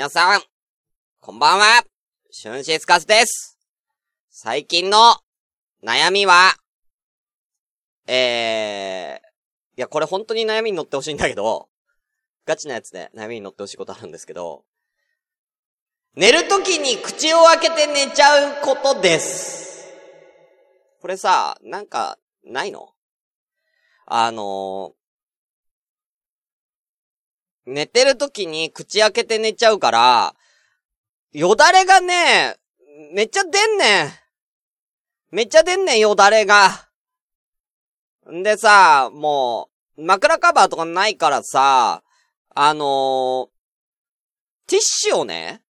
皆さん、こんばんは、シュンシスカスです。最近の悩みは、えー、いや、これ本当に悩みに乗ってほしいんだけど、ガチなやつで悩みに乗ってほしいことあるんですけど、寝るときに口を開けて寝ちゃうことです。これさ、なんか、ないの？あの、寝てるときに口開けて寝ちゃうから、よだれがね、めっちゃ出んねん。めっちゃ出んねん、よだれが。んでさ、もう、枕カバーとかないからさ、あのー、ティッシュをね、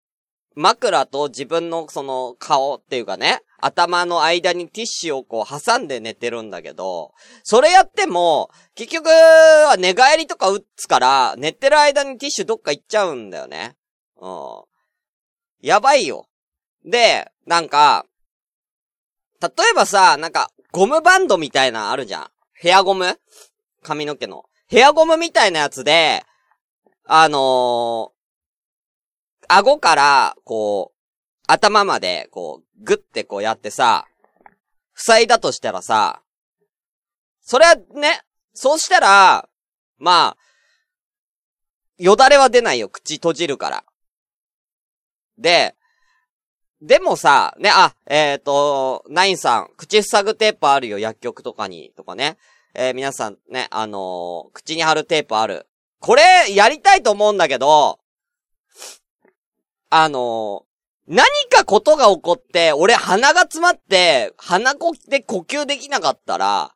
枕と自分のその顔っていうかね、頭の間にティッシュをこう挟んで寝てるんだけど、それやっても、結局は寝返りとか打つから、寝てる間にティッシュどっか行っちゃうんだよね。うん。やばいよ。で、なんか、例えばさ、なんか、ゴムバンドみたいなあるじゃん。ヘアゴム？髪の毛の。ヘアゴムみたいなやつで、あのー、顎から、こう、頭まで、こう、ぐってこうやってさ、塞いだとしたらさ、それはね、そうしたら、まあ、よだれは出ないよ、口閉じるから。で、でもさ、ね、あ、えっ、ー、と、ナインさん、口塞ぐテープあるよ、薬局とかに、とかね。えー、皆さんね、あのー、口に貼るテープある。これ、やりたいと思うんだけど、あの何かことが起こって、俺鼻が詰まって、鼻こで呼吸できなかったら、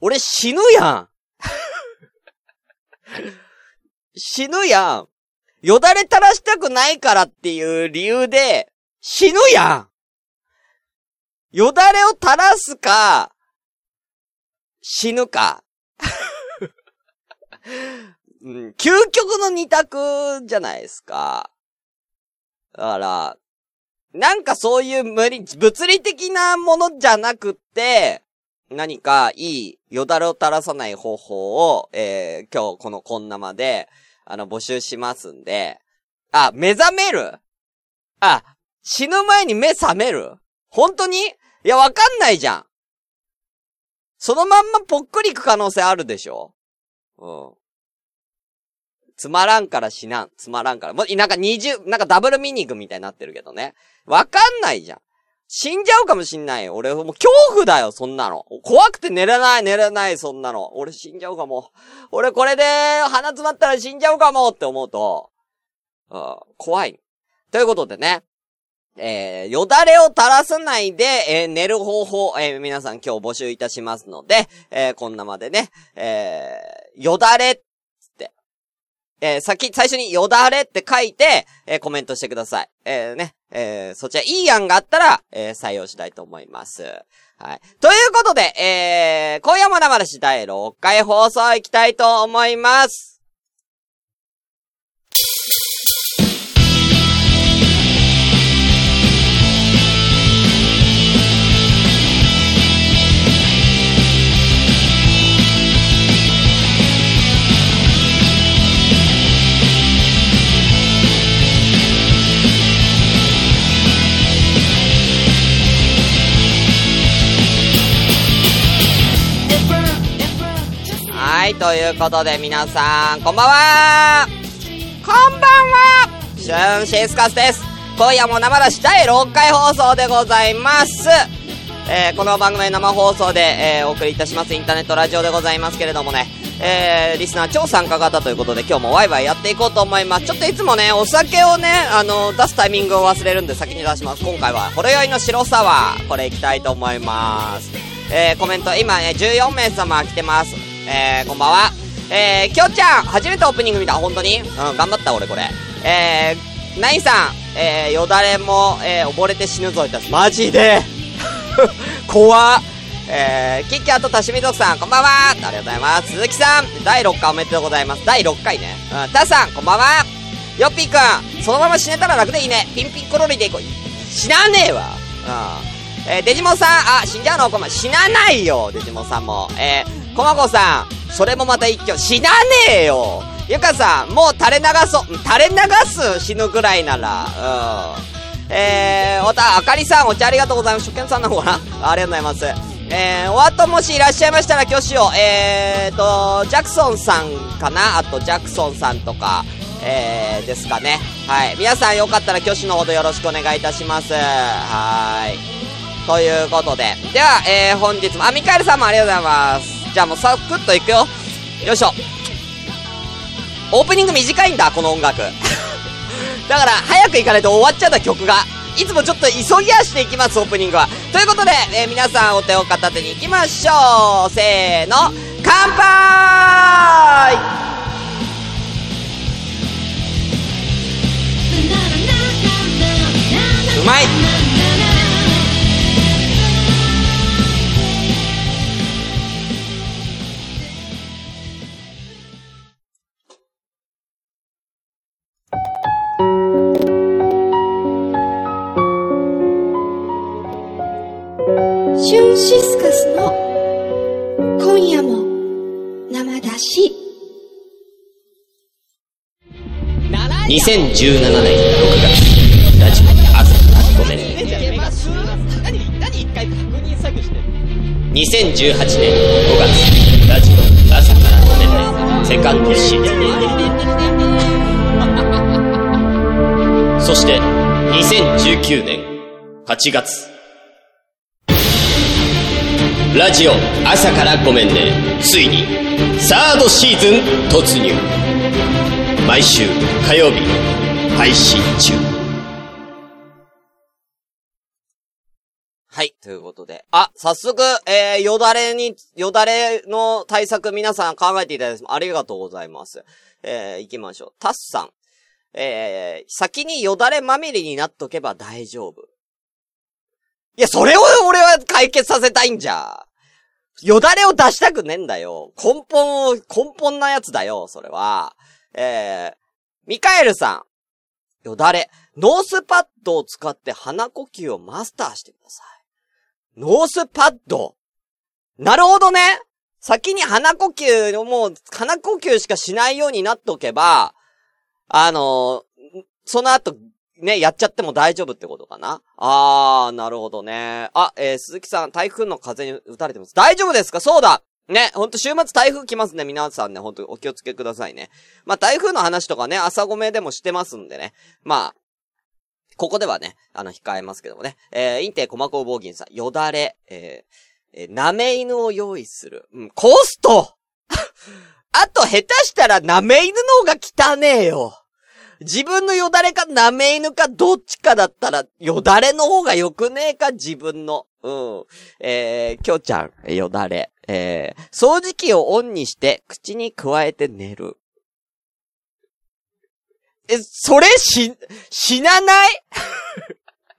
俺死ぬやん。死ぬやん。よだれ垂らしたくないからっていう理由で、死ぬやんよだれを垂らすか、死ぬか。うん、究極の二択じゃないですか。だから、なんかそういう無理、物理的なものじゃなくって、何かいいよだれを垂らさない方法を、えー、今日このこんなまで、あの、募集しますんで、あ、目覚める？あ、死ぬ前に目覚める？本当に？いや、わかんないじゃん。そのまんまぽっくりく可能性あるでしょ？うん。つまらんから死なん。つまらんから。もう、なんか二重、なんかダブルミニングみたいになってるけどね。わかんないじゃん。死んじゃうかもしんないよ。俺、もう恐怖だよ、そんなの。怖くて寝れない、寝れない、そんなの。俺死んじゃうかも。俺これで鼻詰まったら死んじゃうかもって思うと、うん、怖い。ということでね。えー、よだれを垂らさないで、えー、寝る方法、えー、皆さん今日募集いたしますので、えー、こんなまでね、えー、よだれえー、先、最初によだれって書いて、えー、コメントしてください。えー、ね、えー、そちらいい案があったら、え、採用したいと思います。はい。ということで、え、今夜もまだし第6回放送行きたいと思います。はい、ということで皆さん、こんばんはこんばんはシュンシスカスです今夜も生出し第6回放送でございますえー、この番組生放送で、えー、お送りいたしますインターネットラジオでございますけれどもね、えー、リスナー超参加型ということで今日もワイワイやっていこうと思います。ちょっといつもね、お酒をね、あの、出すタイミングを忘れるんで先に出します。今回は、ほろ酔いの白サワー。これいきたいと思います。えー、コメント、今ね、14名様来てます。えー、こんばんは。えー、きょちゃん、初めてオープニング見た、本当に？うん、頑張った俺これ。えー、ナインさん、えー、よだれも、えー、溺れて死ぬぞいたマジで？怖っ。えー、キッキャーとタシミドクさん、こんばんはありがとうございます。鈴木さん、第6回おめでとうございます。第6回ね。うん、タさん、こんばんはヨッピーくん、そのまま死ねたら楽でいいね。ピンピンコロリでいこう。死なねえわ。うん。えー、デジモンさん、あ、死んじゃうの？こま、死なないよ、デジモンさんも。えー、コマコさん、それもまた一挙、死なねえよゆかさん、もう垂れ流そう。垂れ流す？死ぬぐらいなら、うん。えー、おた、あかりさん、お茶ありがとうございます。初見さんなのかなありがとうございます。えー、お後もしいらっしゃいましたら挙手を、えーと、ジャクソンさんかな？あと、ジャクソンさんとか、えー、ですかね。はい。皆さんよかったら挙手のほどよろしくお願いいたします。はーい。ということで。では、えー、本日も、あ、ミカエルさんもありがとうございます。じゃあもうサクッといくよ。よいしょ。オープニング短いんだ、この音楽。だから、早く行かないと終わっちゃった曲が。いつもちょっと急ぎ足でいきます、オープニングは。ということで、えー、皆さんお手を片手に行きましょう。せーの、乾杯うまい2017年6月ラジオ朝ごめんね2018年5月ラジオ朝からごめんね。セカンドシーズン。そして2019年8月ラジオ朝からごめんねついにサードシーズン突入毎週火曜日配信中はい、ということで。あ、早速、えー、よだれに、よだれの対策皆さん考えていただいてありがとうございます。えー、行きましょう。タスさん。えー、先によだれまみれになっとけば大丈夫。いや、それを俺は解決させたいんじゃ。よだれを出したくねえんだよ。根本を、根本なやつだよ、それは。えー、ミカエルさん。よだれ。ノーズパッドを使って鼻呼吸をマスターしてください。ノーズパッド。なるほどね。先に鼻呼吸をもう、鼻呼吸しかしないようになっとけば、あのー、その後、ね、やっちゃっても大丈夫ってことかなあー、なるほどね。あ、えー、鈴木さん、台風の風に打たれてます。大丈夫ですか？そうだね、ほんと週末台風来ますね。皆さんね、ほんとお気をつけくださいね。まあ、台風の話とかね、朝ごめでもしてますんでね。まあ、ここではね、あの、控えますけどもね。えー、インテイコマコウボギンさん、よだれ、えー、えー、なめ犬を用意する。うん、コスト あと、下手したら、なめ犬の方が汚ねえよ。自分のよだれか舐め犬かどっちかだったら、よだれの方が良くねえか自分の。うん。えー、きょうちゃん、よだれ。えー、掃除機をオンにして、口に加えて寝る。え、それし、死なない？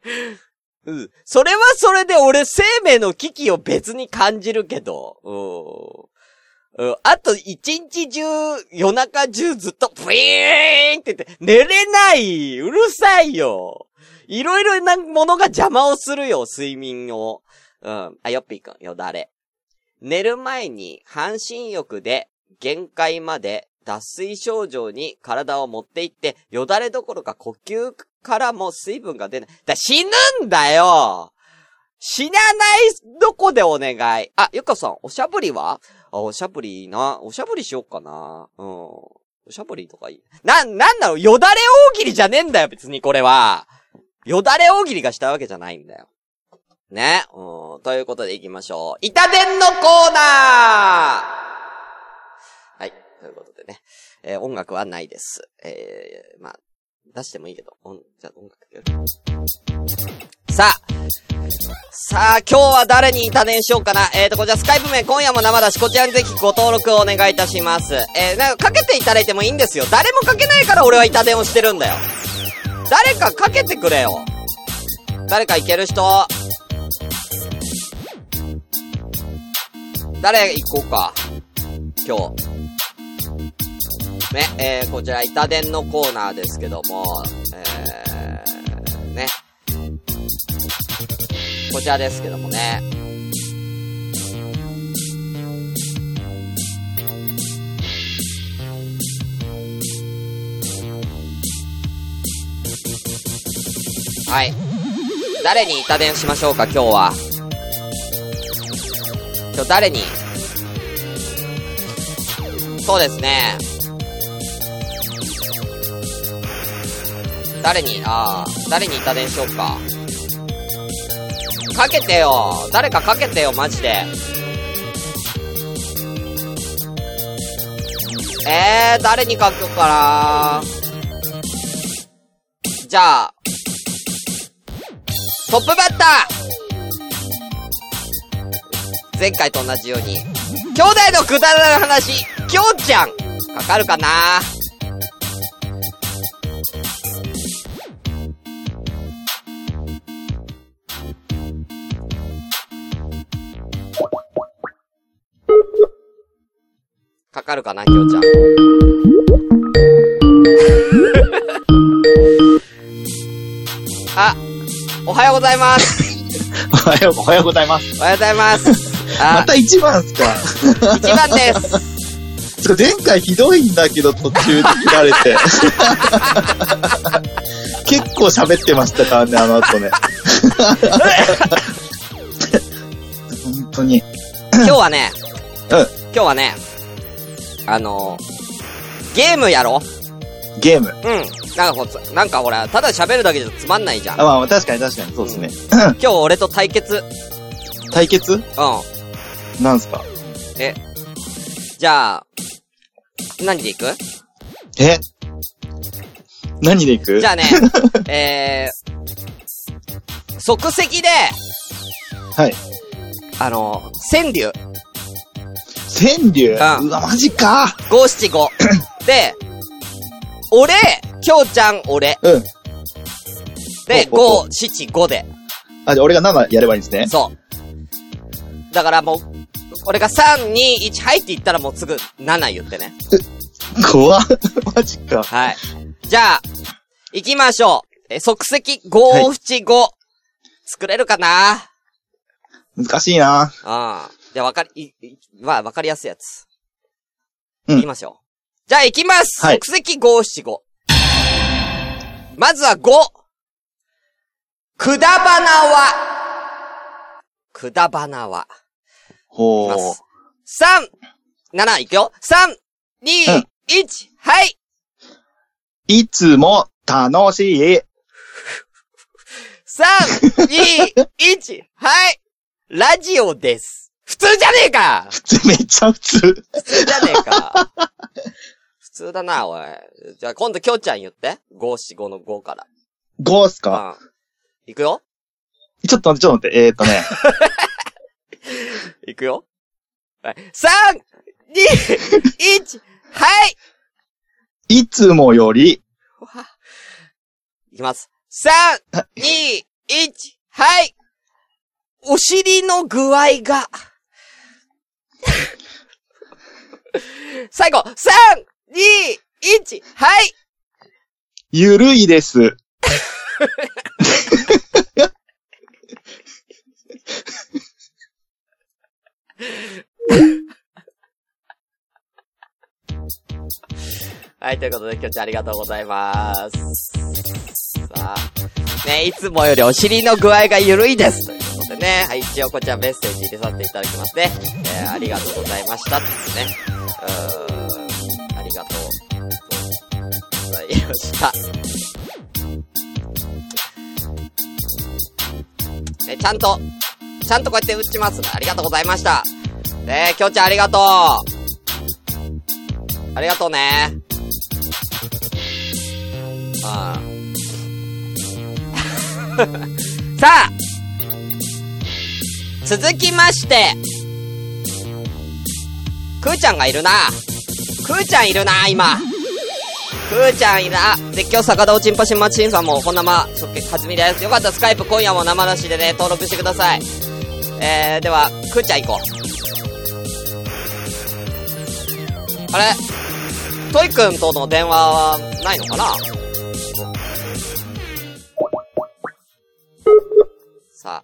うん。それはそれで俺生命の危機を別に感じるけど。うん。あと一日中、夜中中ずっと、ブイーンって言って、寝れないうるさいよいろいろなものが邪魔をするよ、睡眠を。うん。あ、よっぴーくん、よだれ。寝る前に半身浴で限界まで脱水症状に体を持っていって、よだれどころか呼吸からも水分が出ない。だ、死ぬんだよ死なないどこでお願い。あ、ゆかさん、おしゃぶりは？あ、おしゃぶりいいな。おしゃぶりしよっかな。うん。おしゃぶりとかいい。な、なんだろう、よだれ大喜利じゃねえんだよ、別にこれは。よだれ大喜利がしたわけじゃないんだよ。ね。うん。ということで行きましょう。板伝のコーナーはい。ということでね。えー、音楽はないです。えー、まあ、出してもいいけど、音、じゃ音楽やる。さあ、さあ、今日は誰に板伝しようかな。えーと、こちらスカイプ名今夜も生だし、こちらにぜひご登録をお願いいたします。えー、なんかかけていただいてもいいんですよ。誰もかけないから俺は板伝をしてるんだよ。誰かかけてくれよ。誰かいける人。誰行こうか。今日。ね、えー、こちら板伝のコーナーですけども、えー、ね。こちらですけどもね。はい。誰に板伝しましょうか、今日は。今日誰に？そうですね。誰に、ああ、誰に板伝しようか。かけてよ誰かかけてよ、マジで。えー、誰に書くかなじゃあ、トップバッター前回と同じように、兄弟のくだらない話、きょうちゃんかかるかな？かかるかな、きょうちゃん？おはようございます。おはよう、おはようございます。おはようございます。まあ、た一番っすか？一番です。前回ひどいんだけど途中で切られて。結構喋ってましたからね、あの後ね。本当に。今日はね、うん今日はね、あのゲームやろゲーム。うん。なんかこうつ、なんかほら、ただ喋るだけじゃつまんないじゃん。あ、まあ確かに確かに、そうですね。今日俺と対決。対決？うん。なんすか？じゃあ、何でいく？え？何で行く？じゃあね、えー、即席で、はい。あの川柳、川柳？うんうわ、マジか五七五。で、俺、きょうちゃん俺。うん。で、ほうほうほ五七五で。あ、じゃあ俺が7やればいいんですね。そう。だからもう、俺が3、2、1、はいって言ったらもうすぐ7言ってね。怖っ マジか。はい。じゃあ、行きましょう。え、即席五七五。作れるかな？難しいなうん。じゃあ、わかり、い、いまあ、わかりやすいやつ。うん行きましょう。じゃあ、行きます、はい即席五七五。まずは五。くだばなは。くだばなは。ほう。三、七、いくよ。三、二うん、一、はい。いつも楽しい。三、二、一、はい。ラジオです。普通じゃねえかめっちゃ普通。普通じゃねえか普通だな、おい。じゃあ今度きょうちゃん言って。五七五の五から。5っすか？うん。いくよちょっと待って、ちょっと待って。えーっとね。いくよはい。三、二、一、はいいつもより、いきます。三、二、一、はいお尻の具合が。最後、三、二、一、はいゆるいです。はい、ということで、きょうちゃんありがとうございます。さあ、ね、いつもよりお尻の具合が緩いです。ということでね、はい、一応こちらメッセージ入れさせていただきますね。えー、ありがとうございました。ですね。うーん、ました。ね、ちゃんと、ちゃんとこうやって打ちます。ありがとうございました。ねきょうちゃんありがとう。ありがとうね。ああ さあ続きまして、くーちゃんがいるな。くーちゃんいるな、今。くーちゃんいるな。絶叫坂田おちんぱしんまちんさんも、こんなま、そっけ、はずみです。よかったらスカイプ今夜も生出しでね、登録してください。えー、では、くーちゃん行こう。あれ？トイくんとの電話はないのかな？さあ。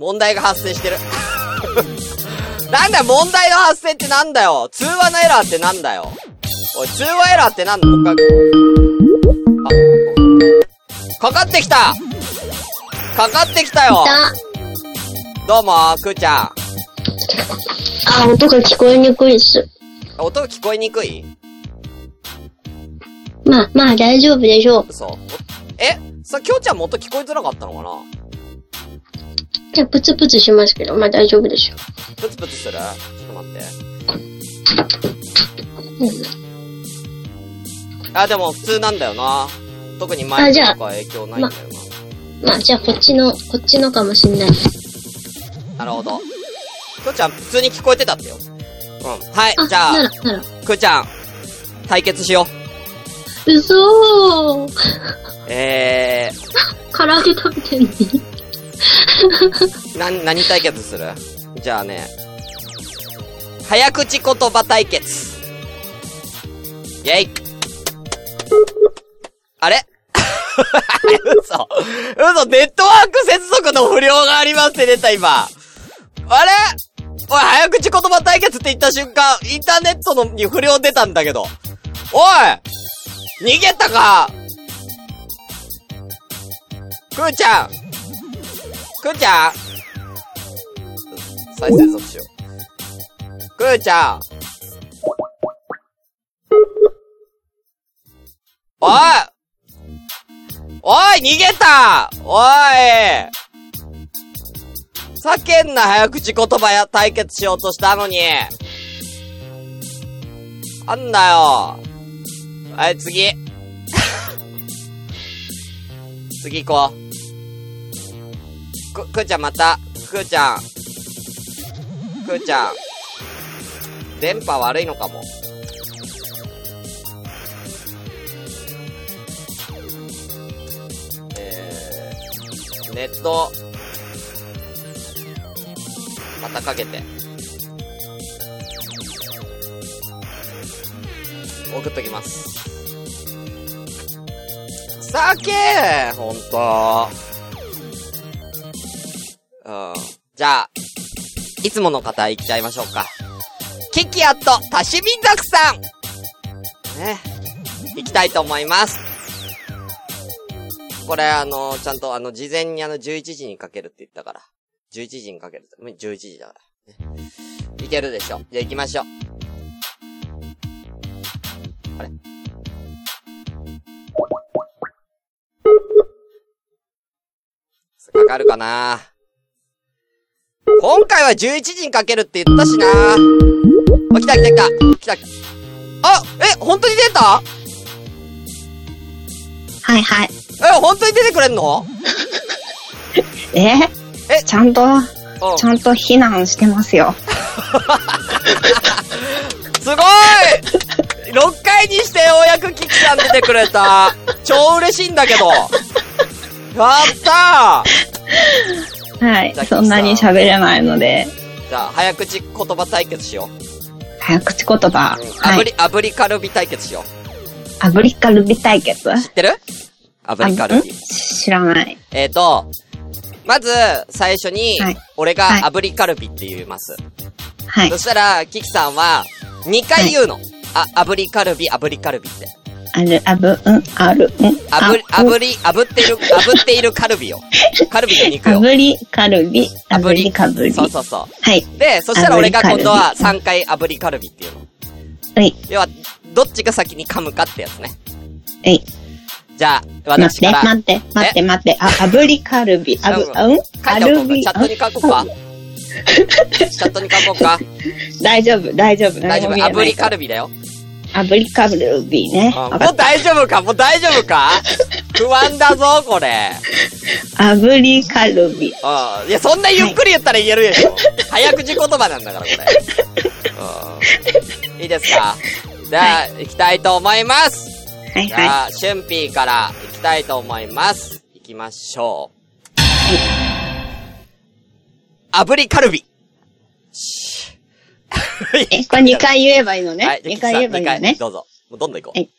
問題が発生してる。なんだよ、問題の発生ってなんだよ通話のエラーってなんだよおい、通話エラーってなんだ？他、あ、かかってきたかかってきたよ。どうも、くーちゃん。あ、音が聞こえにくいっす。音が聞こえにくい？まあ、まあ大丈夫でしょう。そう。えさ、きょうちゃんも音聞こえづらかったのかな？じゃあ、プツプツしますけど、まあ大丈夫でしょプツプツする？ちょっと待って。あ、でも普通なんだよな。特にマイクあじゃあとか影響ないんだよう。まあ、じゃあこっちの、こっちのかもしんない。な。なるほど。きょうちゃん普通に聞こえてたってよ。うん。はい、あ、じゃあ。くーちゃん、対決しよう。嘘ー。え唐揚げ食べてんの？に。ー、な、何対決する？じゃあね、早口言葉対決。イェイ。あれ？嘘。嘘、ネットワーク接続の不良がありますって出た今。あれ？おい、早口言葉対決って言った瞬間、インターネットのに不良出たんだけど。おい逃げたか？くーちゃんくーちゃん再接続しよう。くーちゃんおいおい逃げたおい叫んな早口言葉や対決しようとしたのにあんだよはい、次。次行こう。く、くーちゃんまた。くーちゃん。くーちゃん。電波悪いのかも。ー、ネット。またかけて。送っときます。さけーほんと。うん。じゃあ、いつもの方行っちゃいましょうか。キキアと多趣味ザクさんね。行きたいと思います。これあの、ちゃんとあの、事前にあの、11時にかけるって言ったから。11時にかけるって。もう11時だから。いけるでしょ。じゃあ行きましょう。あれ？かかるかな？今回は11時にかけるって言ったしなあ、来た来た来た。来た。あ、え、本当に出た？はいはい。え、本当に出てくれんの？え？え？ちゃんと、うん。ちゃんと避難してますよ。すごい !6 回にしてようやくキキさん出てくれた。超嬉しいんだけど。やったはい。そんなに喋れないので、ーじゃあ、早口言葉対決しよう。早口言葉。うんはい。炙り、炙りカルビ対決しよアブリカルビ対決？う。知ってる？炙りカルビ。知らない。えっ、ー、と、まず、最初にはい、俺がはい炙りカルビって言います。はいそ。したら、キキさんは、2回言うの。あ、炙りカルビ、炙りカルビって。ある、あぶ、うん、ある、うん？あ炙り、炙っている、炙っているカルビよ。カルビの肉よ。炙りカルビ、炙りカブリ。そうそうそう。はい。で、そしたら俺が今度は炙りカル3回炙りカルビっていうの。はい。要は、どっちが先に噛むかってやつね。はい。じゃあ、待って、私から。待って、待って、待って。あ、炙りカルビ、あぶ、うんうん？書いておこうか。チャットに書こうか。チャットに書こうか。大丈夫、大丈夫。大丈夫。炙りカルビだよ。炙りカルビね。もう大丈夫か？もう大丈夫か？不安だぞ、これ。た。炙りカルビ。うん。いや、そんなゆっくり言ったら言えるでしょ。早口言葉なんだから、これ。うん。いいですか？じゃあ、行きたいと思います。はいはじゃあ、シュンピーから行きたいと思います。行きましょう。炙りカルビ。え、これ2回言えばいいのね。はい、2回言えばいいのね。どうぞ。もうどんどん行こう。はい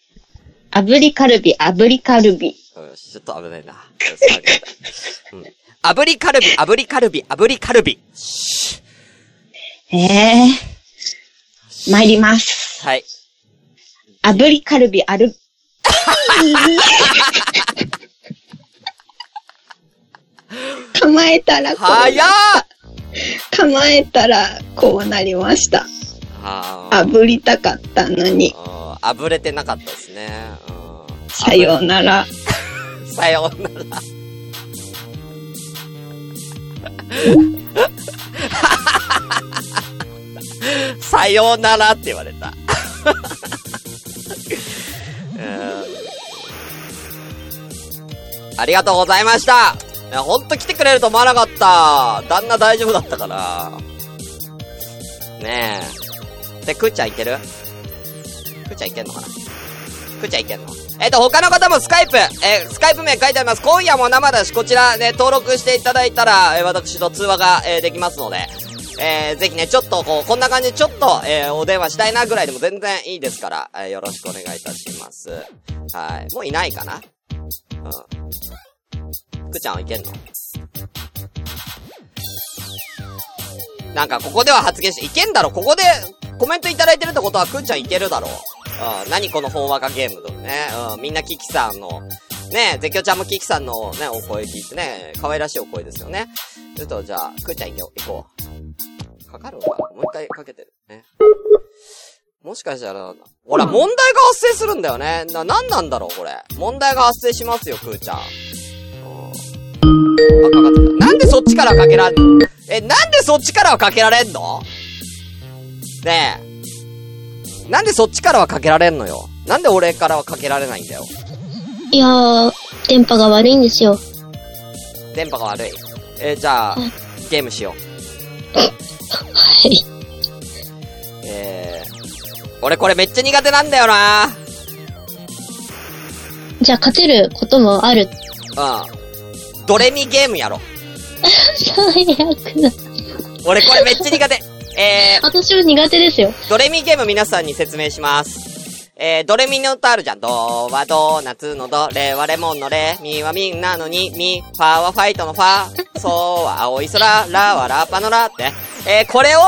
炙りカルビ、炙りカルビ。よしちょっと危ないな。炙りカルビ、炙りカルビ、炙りカルビ。しええー。参ります。はい。炙りカルビ、ある。構えたらこう構えたらこうなりました。あー炙りたかったのに。うんあぶれてなかったですね。うんさようなら。さようなら。さようならって言われた。ありがとうございました。いやほんと来てくれると思わなかった。旦那大丈夫だったから。ねえ。で、くーちゃんいける？くーちゃんいけんのかな？くーちゃんいけんの？えっ、と、他の方もスカイプ、えースカイプ名書いてあります。今夜も生だし、こちらね、登録していただいたら、えー私と通話が、えできますので、えーぜひね、ちょっとこう、こんな感じでちょっと、えーお電話したいなぐらいでも全然いいですから、えーよろしくお願いいたします。はい。もういないかな？うん。くーちゃんはいけんの？なんか、ここでは発言して、いけんだろここでコメントいただいてるってことは、くーちゃんいけるだろうん、何このほんわかゲームとね、うん、みんなキキさんの、ね、絶叫ちゃんもキキさんのね、お声聞いてね、可愛らしいお声ですよね。ちょっと、じゃあ、くーちゃん行こう、行こう。かかるのかもう一回かけてる。ね。もしかしたら、ほら、問題が発生するんだよね。な、なんなんだろう、これ。問題が発生しますよ、くーちゃん。うんあ、かかってる。なんでそっちからかけられんの？え、なんでそっちからはかけられんの？ねえ。なんでそっちからはかけられんのよ？なんで俺からはかけられないんだよ？いやー、電波が悪いんですよ。電波が悪い？えーじゃあうん、ゲームしよう。はい。えー、俺これめっちゃ苦手なんだよなじゃあ勝てることもある。うん。ドレミゲームやろ。最悪だ。俺これめっちゃ苦手。え私も苦手ですよ。ー、ドレミゲーム皆さんに説明します。えー、ドレミの歌あるじゃん。ドはドーナツのド、レはレモンのレ、ミはみんなのに、ミ、ファはファイトのファ、ソは青い空、ラはラッパのラって。えー、これを、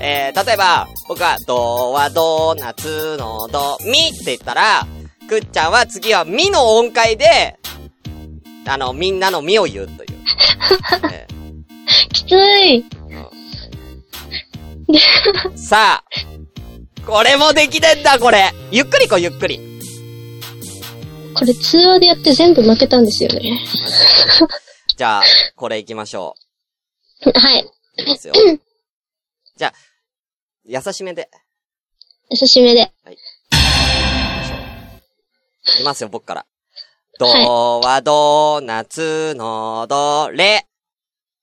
えー、例えば、僕は、ドはドーナツのド、ミって言ったら、くっちゃんは次はミの音階で、あの、みんなのミを言うという。えきつい。ーさあ、これもできねえんだ、これ。ゆっくりこう、ゆっくり。これ通話でやって全部負けたんですよね。じゃあ、これ行きましょはい。う。いきますよ。じゃあ、優しめで。優しめで。いきますよ、僕から。ドはドーナツのドレ。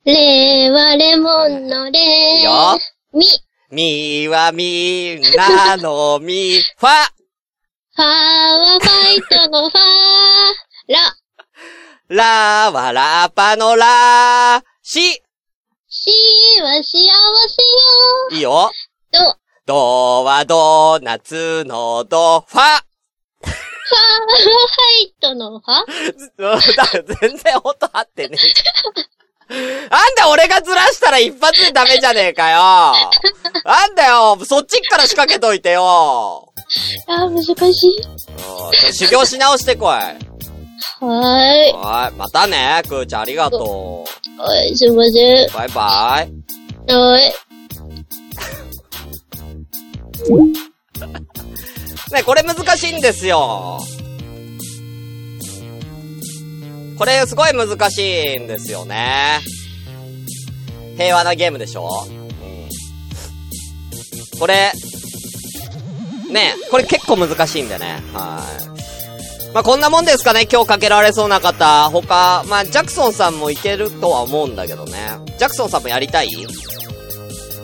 レはレモンのレよ。ミ。ミはみんなのミ、ファ。ファはファイトのファラ。ラはラッパのラシ。シは幸せよ。いいよ。ド。ドはドーナツのド、ファ。ファはファイトのファうんだ全然音合ってねえ。なんで俺がずらしたら一発でダメじゃねえかよ。なんだよ、そっちから仕掛けといてよ。あー、難しい。うん修行し直してこい。はーい。はい、またね、くーちゃんありがとはい、すいません。う。バイバイ。はい。ね、これ難しいんですよ。これすごい難しいんですよね。平和なゲームでしょ？う。これ、ね、これ結構難しいんでね。はい。まあ、こんなもんですかね、今日かけられそうな方。他、まあ、ジャクソンさんもいけるとは思うんだけどね。ジャクソンさんもやりたい？ジ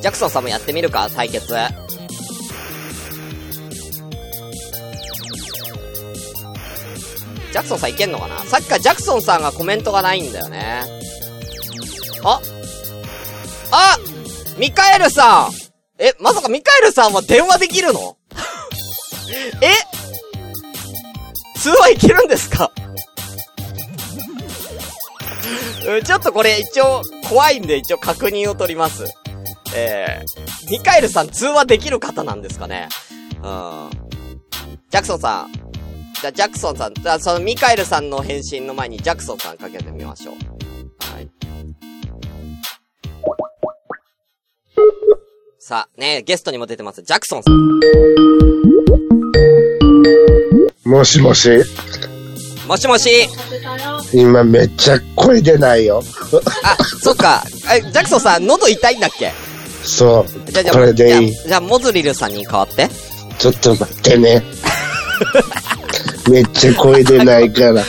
ャクソンさんもやってみるか、対決。ジャクソンさんいけんのかな？さっきからジャクソンさんがコメントがないんだよね。あ？あ？ミカエルさんえ、まさかミカエルさんは電話できるの？え？通話いけるんですか？ちょっとこれ一応怖いんで一応確認を取ります。えー、ミカエルさん通話できる方なんですかね？うん。ジャクソンさん。じゃあ、ジャクソンさん、じゃ、そのミカエルさんの返信の前にジャクソンさんかけてみましょう。はい。さあ、ねゲストにも出てます、ジャクソンさん。もしもし。もしもし。今めっちゃ声出ないよ。あ、そっか。え、ジャクソンさん、喉痛いんだっけ？そう。じゃあ、じゃあ、じゃあ、モズリルさんに代わって。ちょっと待ってね。めっちゃ声出ないから。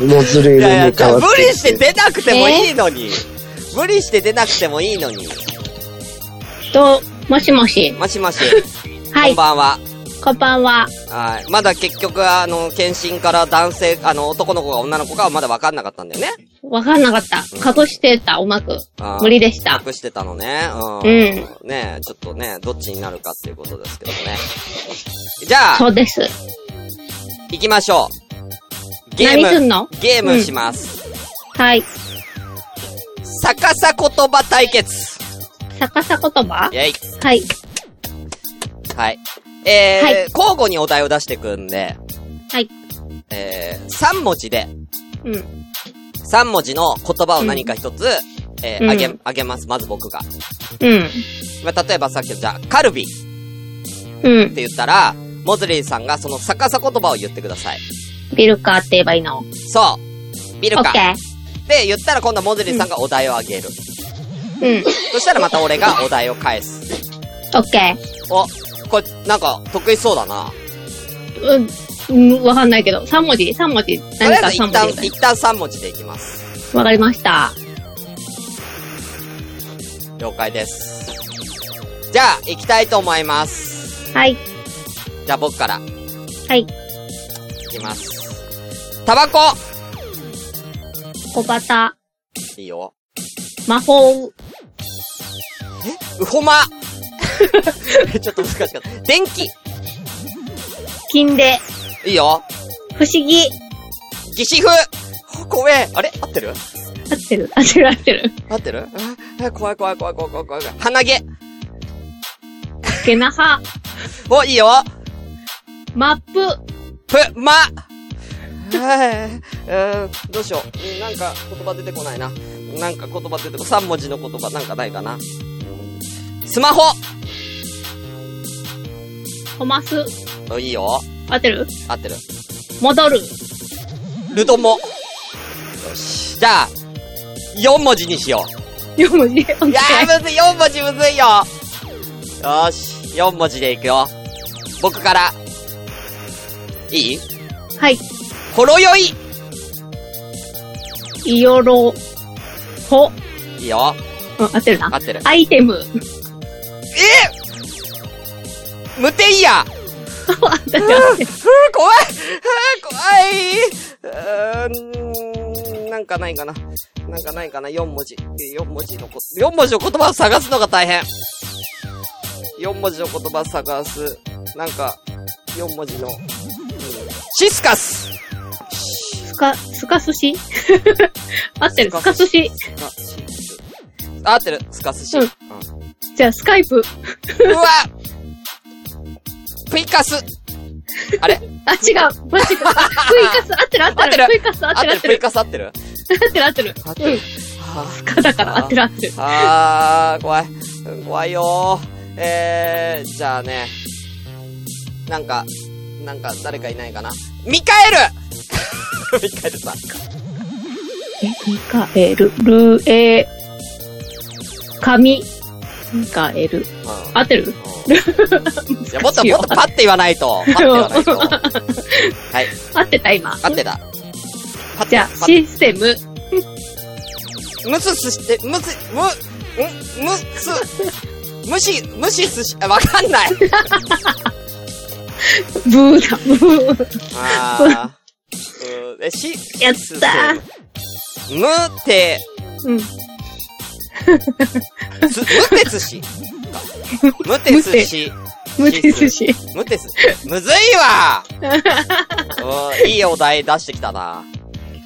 モズレールいやいや、に変わって。無理して出なくてもいいのに。無理して出なくてもいいのに。と、もしもし。もしもし。はいこんばんは。こんばんは。はい。まだ結局、あの、検診から男性、あの、男の子が女の子かはまだ分かんなかったんだよね。わかんなかった。隠してた、うまく。無理でした。隠してたのね。うん。うんねちょっとね、どっちになるかっていうことですけどね。じゃあ、そうです。行きましょう。ゲーム。何すんの？ゲームします。はい。逆さ言葉対決。逆さ言葉？イェイ。はい。はい。えー、はい交互にお題を出していくんで、はい。えー、3文字で、うん。3文字の言葉を何か一つ、えーうんあげ、あげます。まず僕が。うん。まあ、例えばさっきのじゃあ、カルビっうん。て言ったら、モズリーさんがその逆さ言葉を言ってください。ビルカーって言えばいいの？そう。ビルカ。オッケー。で、言ったら今度はモズリーさんがお題をあげる。うん。そしたらまた俺がお題を返す。オッケお、これ、なんか、得意そうだな。ー。うん。うん、わかんないけど。3文字 ?3 文字？とりあ何か3えず一旦文字、一旦3文字でいきます。わかりました。了解です。じゃあ、行きたいと思います。はい。じゃあ僕から、はい。いきます。タバコ小バタ、いいよ。魔法、うほまちょっと難しかった。電気金で、いいよ。不思議。ギシフ怖え。あれ？合ってる？合ってる合ってる合ってる。合ってる？あ怖い怖い怖い怖い怖い怖い怖い。鼻毛ゲナハ、お、いいよ。マップ、ぷ、まはい。えー、どうしよう。うんなんか言葉出てこないな。なんか言葉出てこ、3文字の言葉なんかないかな。スマホコマス、おいいよ。合ってる？合ってる。戻る。ルドモ。よし。じゃあ、4文字にしよう。4文字？いやいやー、むずい、4文字むずいよ。よし、4文字でいくよ。僕から。いい？はい。ほろ酔い。イヨロ、ほ、いいよ。うん、合ってるな合。ってる。アイテム。え無天や 怖い怖い。うーん、なんかないかな。なんかないかな。4文字。4文字のこ、4文字の言葉を探すのが大変。4文字の言葉を探す。なんか、4文字の、うんシスカススカ、スカ寿司 合ってる、スカス。あ合ってる。スカスシ。うんじゃあ、スカイプ。うわプイカスあれ？あ、違う。マジか。プ イカス、合ってる合ってる。合ってるプイカス合合ってるプイってる合ってる。カス合ってる？合ってる合ってる。合ってるスカだから合ってる合ってる。ああー、怖い。うん怖いよー。えー、じゃあね。なんか、なんか誰かいないかな？ミカエル ミカエルさん。え、ミカエル、ルエ、カミ、ミカエル。うん合ってる？うん いや、もっともっとパッて言わないと。パッて言わないと。はい。合ってた今？合ってた。じゃあ、システム、ムススして、ムス、む、ん？むす、無視、無視すし、あわかんない。ブーだ、ブー。あー。え、し、やったー。むて、うん。つ、むてつし。むてつし。無ですし。むてす。むずいわ うんいいお題出してきたな。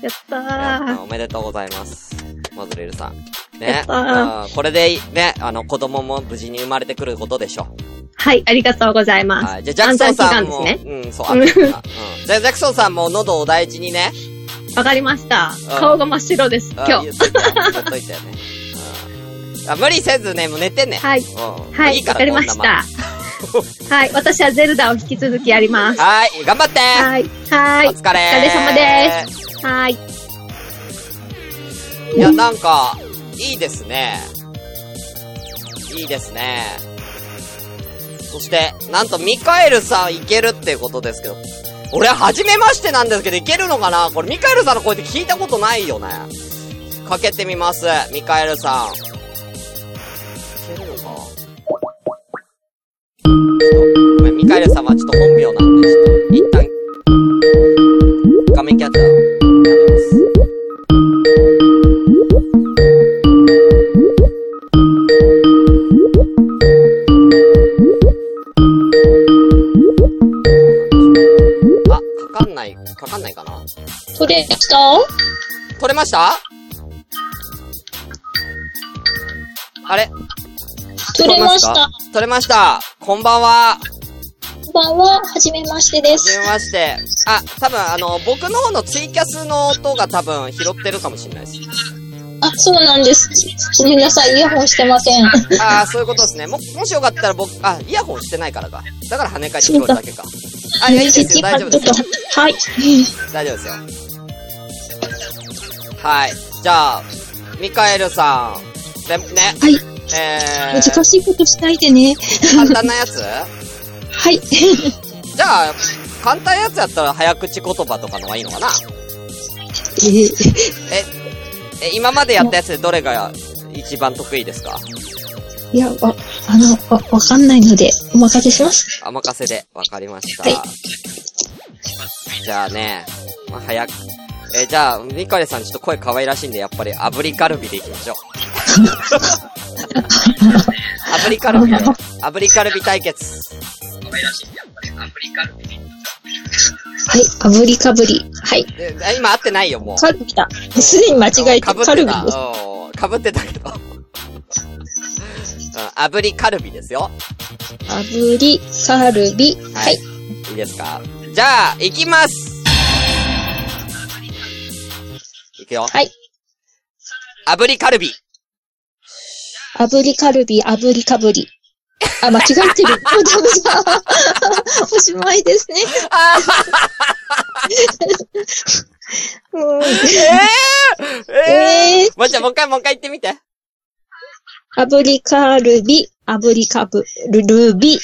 やったー。おめでとうございます。マズレルさん。やねこれで、ね、あの、子供も無事に生まれてくることでしょはい、ありがとうございます。はい。じゃあ、ジャクソンさんも、安産祈願うん、そう、安産祈願うん。じゃあ、ジャクソンさんも喉を大事にね。わかりましたうん。顔が真っ白です、あ今日。言っといて、言っといてね。うんあ無理せずね、もう寝てね。はい。うん。はい、わかりました。はい、私はゼルダを引き続きやります。はい、頑張ってはい、はい。お疲れお疲れ様です。はい。いや、なんか、いいですね。いいですね。そして、なんとミカエルさんいけるっていうことですけど、俺は初めましてなんですけど、いけるのかな？これミカエルさんの声って聞いたことないよね。かけてみます、ミカエルさん。ごめん、ミカエルさんはちょっと本名なんで、ちょっと、一旦、画面キャッチャー、やめます。あ、かかんない、かかんないかな取れました？取れました？あれ？取れました。取れました。こんばんは。こんばんは、はじめましてではじす。めまして。あ、多分あの、僕の方のツイキャスの音が多分拾ってるかもしれないです。あ、そうなんです。ごめんなさい、イヤホンしてません。ああ、そういうことですね。も、もしよかったら僕、あ、イヤホンしてないからか。だから跳ね返って聞こえるだけか。あ、いや、いいですよ。大丈夫ですよ。はい。大丈夫ですよ。はい。じゃあ、ミカエルさん。で、ね。はい。えー、難しいことしないでね。簡単なやつ？はい。じゃあ、簡単なやつやったら早口言葉とかのがいいのかな？えーえ、え、今までやったやつでどれが一番得意ですか？いや、わ、あの、わ、わかんないので、お任せします。お任せで、わかりました。はいじゃあね、まあ、早く。えじゃあ、ミカエルさんちょっと声可愛らしいんで、やっぱり炙りカルビでいきましょう。炙りカルビで、炙りカルビ対決。はい。炙りかぶり。はい。で今合ってないよ、もう。カルビだ。すでに間違えて、かぶってた。カルビです。うんかぶってたけど。うん炙りカルビですよ。炙り、カルビ。はい。いいですか？じゃあ、行きますいくよ。はい。炙りカルビ。炙りカルビ、炙りかぶり。あ、間違えてる。もうダメだ。おしまいですね。うんえええーもうじゃあ、もう一回、もう一回言ってみて。炙りカルビ、炙りかぶるルビ。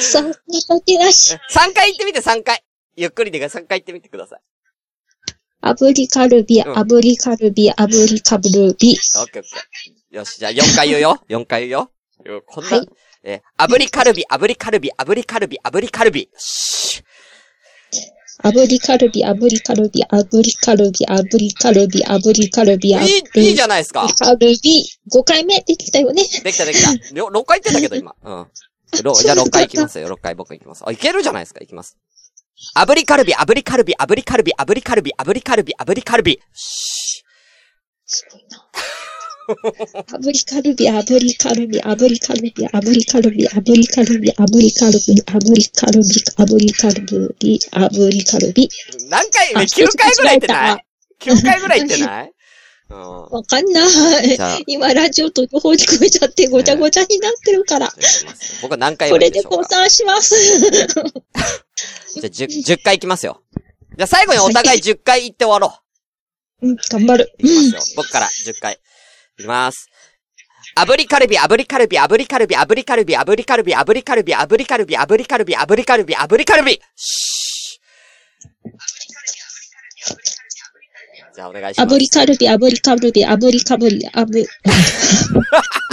さ、苦手だし。3回言ってみて、3回。ゆっくりで3回言ってみてください。炙りカルビ、うん炙りカルビ、炙りかぶるビ。オッケーオッケー。よし、じゃあ4回言うよ。4回言うよ。よこんな、はいえー、炙りカルビ、炙りカルビ、炙りカルビ、炙りカルビ。シ炙りカルビ、炙りカルビ、炙りカルビ、炙りカルビ、炙りカルビ、炙ュいい、いいじゃないですか。カルビ。5回目できたよね。できたできた。ろ6回言ってたけど、今。うん。ろじゃあ6回行きますよ。6回僕行きます。あ、いけるじゃないですか。行きます。炙りカルビ、炙りカルビ、炙りカルビ、炙りカルビ、炙りカルビ、炙りカルビ。シすごいな。炙りカルビ、炙りカルビ、炙りカルビ、炙りカルビ、炙りカルビ、炙りカルビ、炙りカルビ、炙りカルビ、炙りカルビ。ュ何回、あ ?9 回ぐらい言ってない ?9 回ぐらい言ってない？うん。わかんない。今ラジオと両方聞こえちゃってごちゃごちゃになってるから。僕は何回これで降参します。じゃあ 10, 10回行きますよ。じゃあ最後にお互い10回言って終わろう。うん、頑張る。いきますよ。僕から10回。いきます。炙りカルビ、炙りカルビ、炙りカルビ、炙りカルビ、炙りカルビ、炙りカルビ、炙りカルビ、炙りカルビ、炙りカルビ、炙りカルビ。シーじゃあお願いします。炙りカルビ、炙りカルビ、炙りかぶり、炙、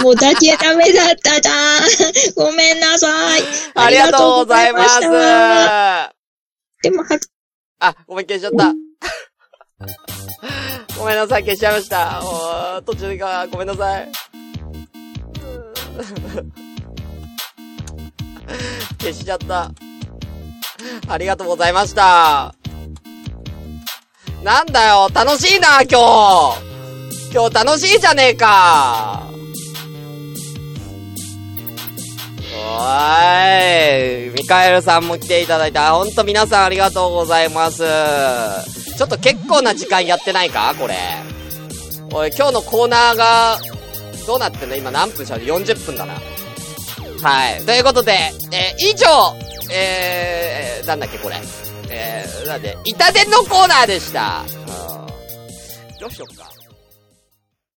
もうだけダメだったじゃん。ごめんなさい。ありがとうございます。でも、は、あ、ごめん消しちゃった。ごめんなさい、消しちゃいました。途中が、ごめんなさい。消しちゃった。ありがとうございました。なんだよ、楽しいな、今日。今日楽しいじゃねえか。おーい。ミカエルさんも来ていただいた。ほんと皆さんありがとうございます。ちょっと結構な時間やってないかこれ。おい、今日のコーナーが、どうなってんの？今何分しゃう ?40 分だな。はい。ということで、えー、以上、えー、なんだっけこれ。えー、なんで、痛手のコーナーでした。どうしよっか。